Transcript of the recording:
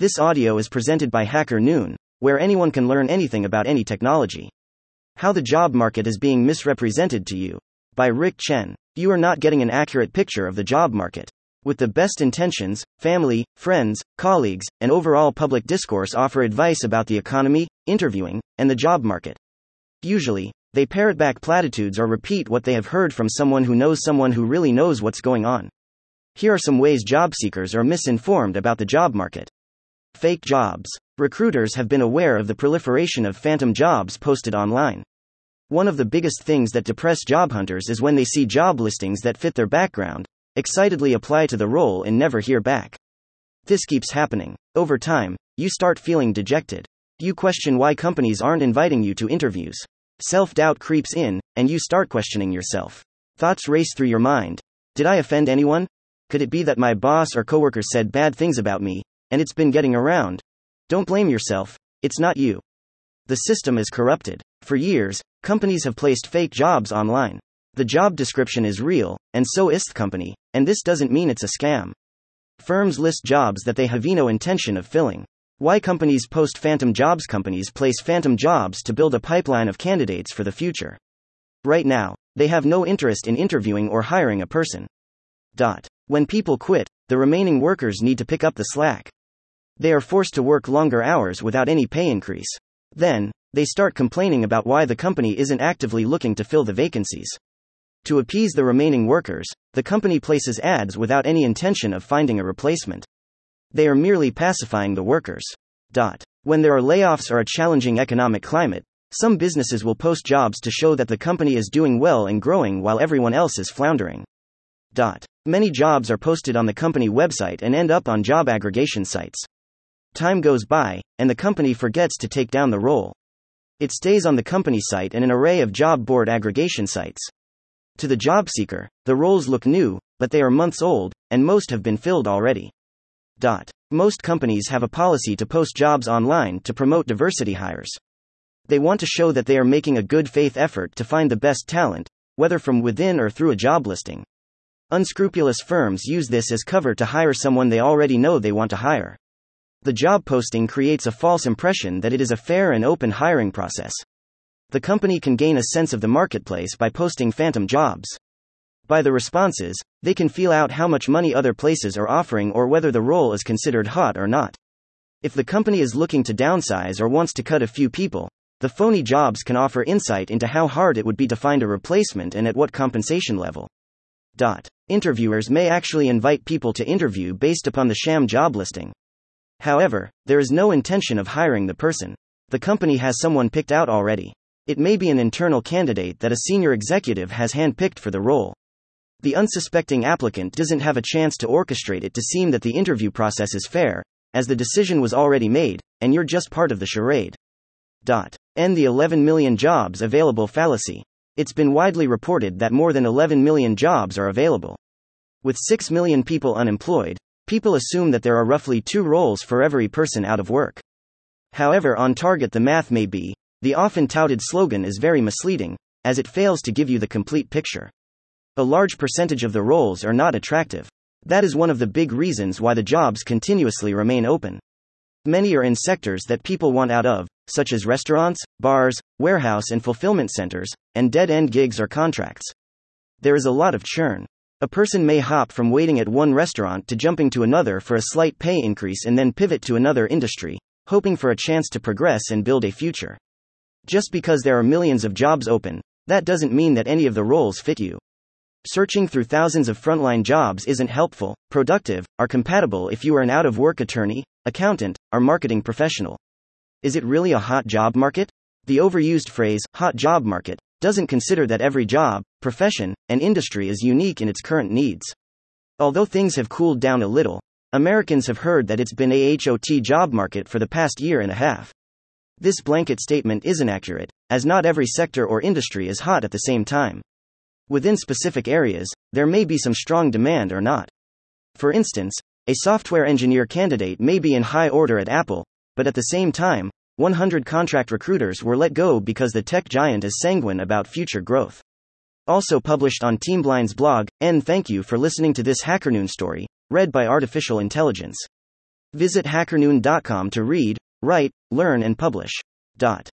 This audio is presented by Hacker Noon, where anyone can learn anything about any technology. How the job market is being misrepresented to you. By Rick Chen. You are not getting an accurate picture of the job market. With the best intentions, family, friends, colleagues, and overall public discourse offer advice about the economy, interviewing, and the job market. Usually, they parrot back platitudes or repeat what they have heard from someone who knows someone who really knows what's going on. Here are some ways job seekers are misinformed about the job market. Fake jobs. Recruiters have been aware of the proliferation of phantom jobs posted online. One of the biggest things that depress job hunters is when they see job listings that fit their background, excitedly apply to the role, and never hear back. This keeps happening. Over time, you start feeling dejected. You question why companies aren't inviting you to interviews. Self doubt creeps in, and you start questioning yourself. Thoughts race through your mind. Did I offend anyone? Could it be that my boss or coworkers said bad things about me, and it's been getting around? Don't blame yourself, it's not you. The system is corrupted. For years, companies have placed fake jobs online. The job description is real, and so is the company, and this doesn't mean it's a scam. Firms list jobs that they have no intention of filling. Why companies post phantom jobs? Companies place phantom jobs to build a pipeline of candidates for the future. Right now, they have no interest in interviewing or hiring a person. Dot. When people quit, the remaining workers need to pick up the slack. They are forced to work longer hours without any pay increase. Then, they start complaining about why the company isn't actively looking to fill the vacancies. To appease the remaining workers, the company places ads without any intention of finding a replacement. They are merely pacifying the workers. Dot. When there are layoffs or a challenging economic climate, some businesses will post jobs to show that the company is doing well and growing while everyone else is floundering. Dot. Many jobs are posted on the company website and end up on job aggregation sites. Time goes by, and the company forgets to take down the role. It stays on the company site and an array of job board aggregation sites. To the job seeker, the roles look new, but they are months old, and most have been filled already. Dot. Most companies have a policy to post jobs online to promote diversity hires. They want to show that they are making a good faith effort to find the best talent, whether from within or through a job listing. Unscrupulous firms use this as cover to hire someone they already know they want to hire. The job posting creates a false impression that it is a fair and open hiring process the company can gain a sense of the marketplace by posting phantom jobs. By the responses, they can feel out how much money other places are offering or whether the role is considered hot or not. If the company is looking to downsize or wants to cut a few people, the phony jobs can offer insight into how hard it would be to find a replacement and at what compensation level. Dot. Interviewers may actually invite people to interview based upon the sham job listing. However, there is no intention of hiring the person. The company has someone picked out already. It may be an internal candidate that a senior executive has handpicked for the role. The unsuspecting applicant doesn't have a chance to orchestrate it to seem that the interview process is fair, as the decision was already made, and you're just part of the charade. Dot. End the 11 million jobs available fallacy. It's been widely reported that more than 11 million jobs are available. With 6 million people unemployed, people assume that there are roughly two roles for every person out of work. However, on target the math may be the often touted slogan is very misleading, as it fails to give you the complete picture. A large percentage of the roles are not attractive. That is one of the big reasons why the jobs continuously remain open. Many are in sectors that people want out of, such as restaurants, bars, warehouse and fulfillment centers, and dead end gigs or contracts. There is a lot of churn. A person may hop from waiting at one restaurant to jumping to another for a slight pay increase and then pivot to another industry, hoping for a chance to progress and build a future. Just because there are millions of jobs open, that doesn't mean that any of the roles fit you. Searching through thousands of frontline jobs isn't helpful, productive, or compatible if you are an out of work attorney, accountant, or marketing professional. Is it really a hot job market? The overused phrase, hot job market, doesn't consider that every job, profession, and industry is unique in its current needs. Although things have cooled down a little, Americans have heard that it's been a HOT job market for the past year and a half. This blanket statement isn't accurate, as not every sector or industry is hot at the same time. Within specific areas, there may be some strong demand or not. For instance, a software engineer candidate may be in high order at Apple, but at the same time, 100 contract recruiters were let go because the tech giant is sanguine about future growth. Also published on TeamBlind's blog, and thank you for listening to this HackerNoon story, read by Artificial Intelligence. Visit hackernoon.com to read, write, learn, and publish. Dot.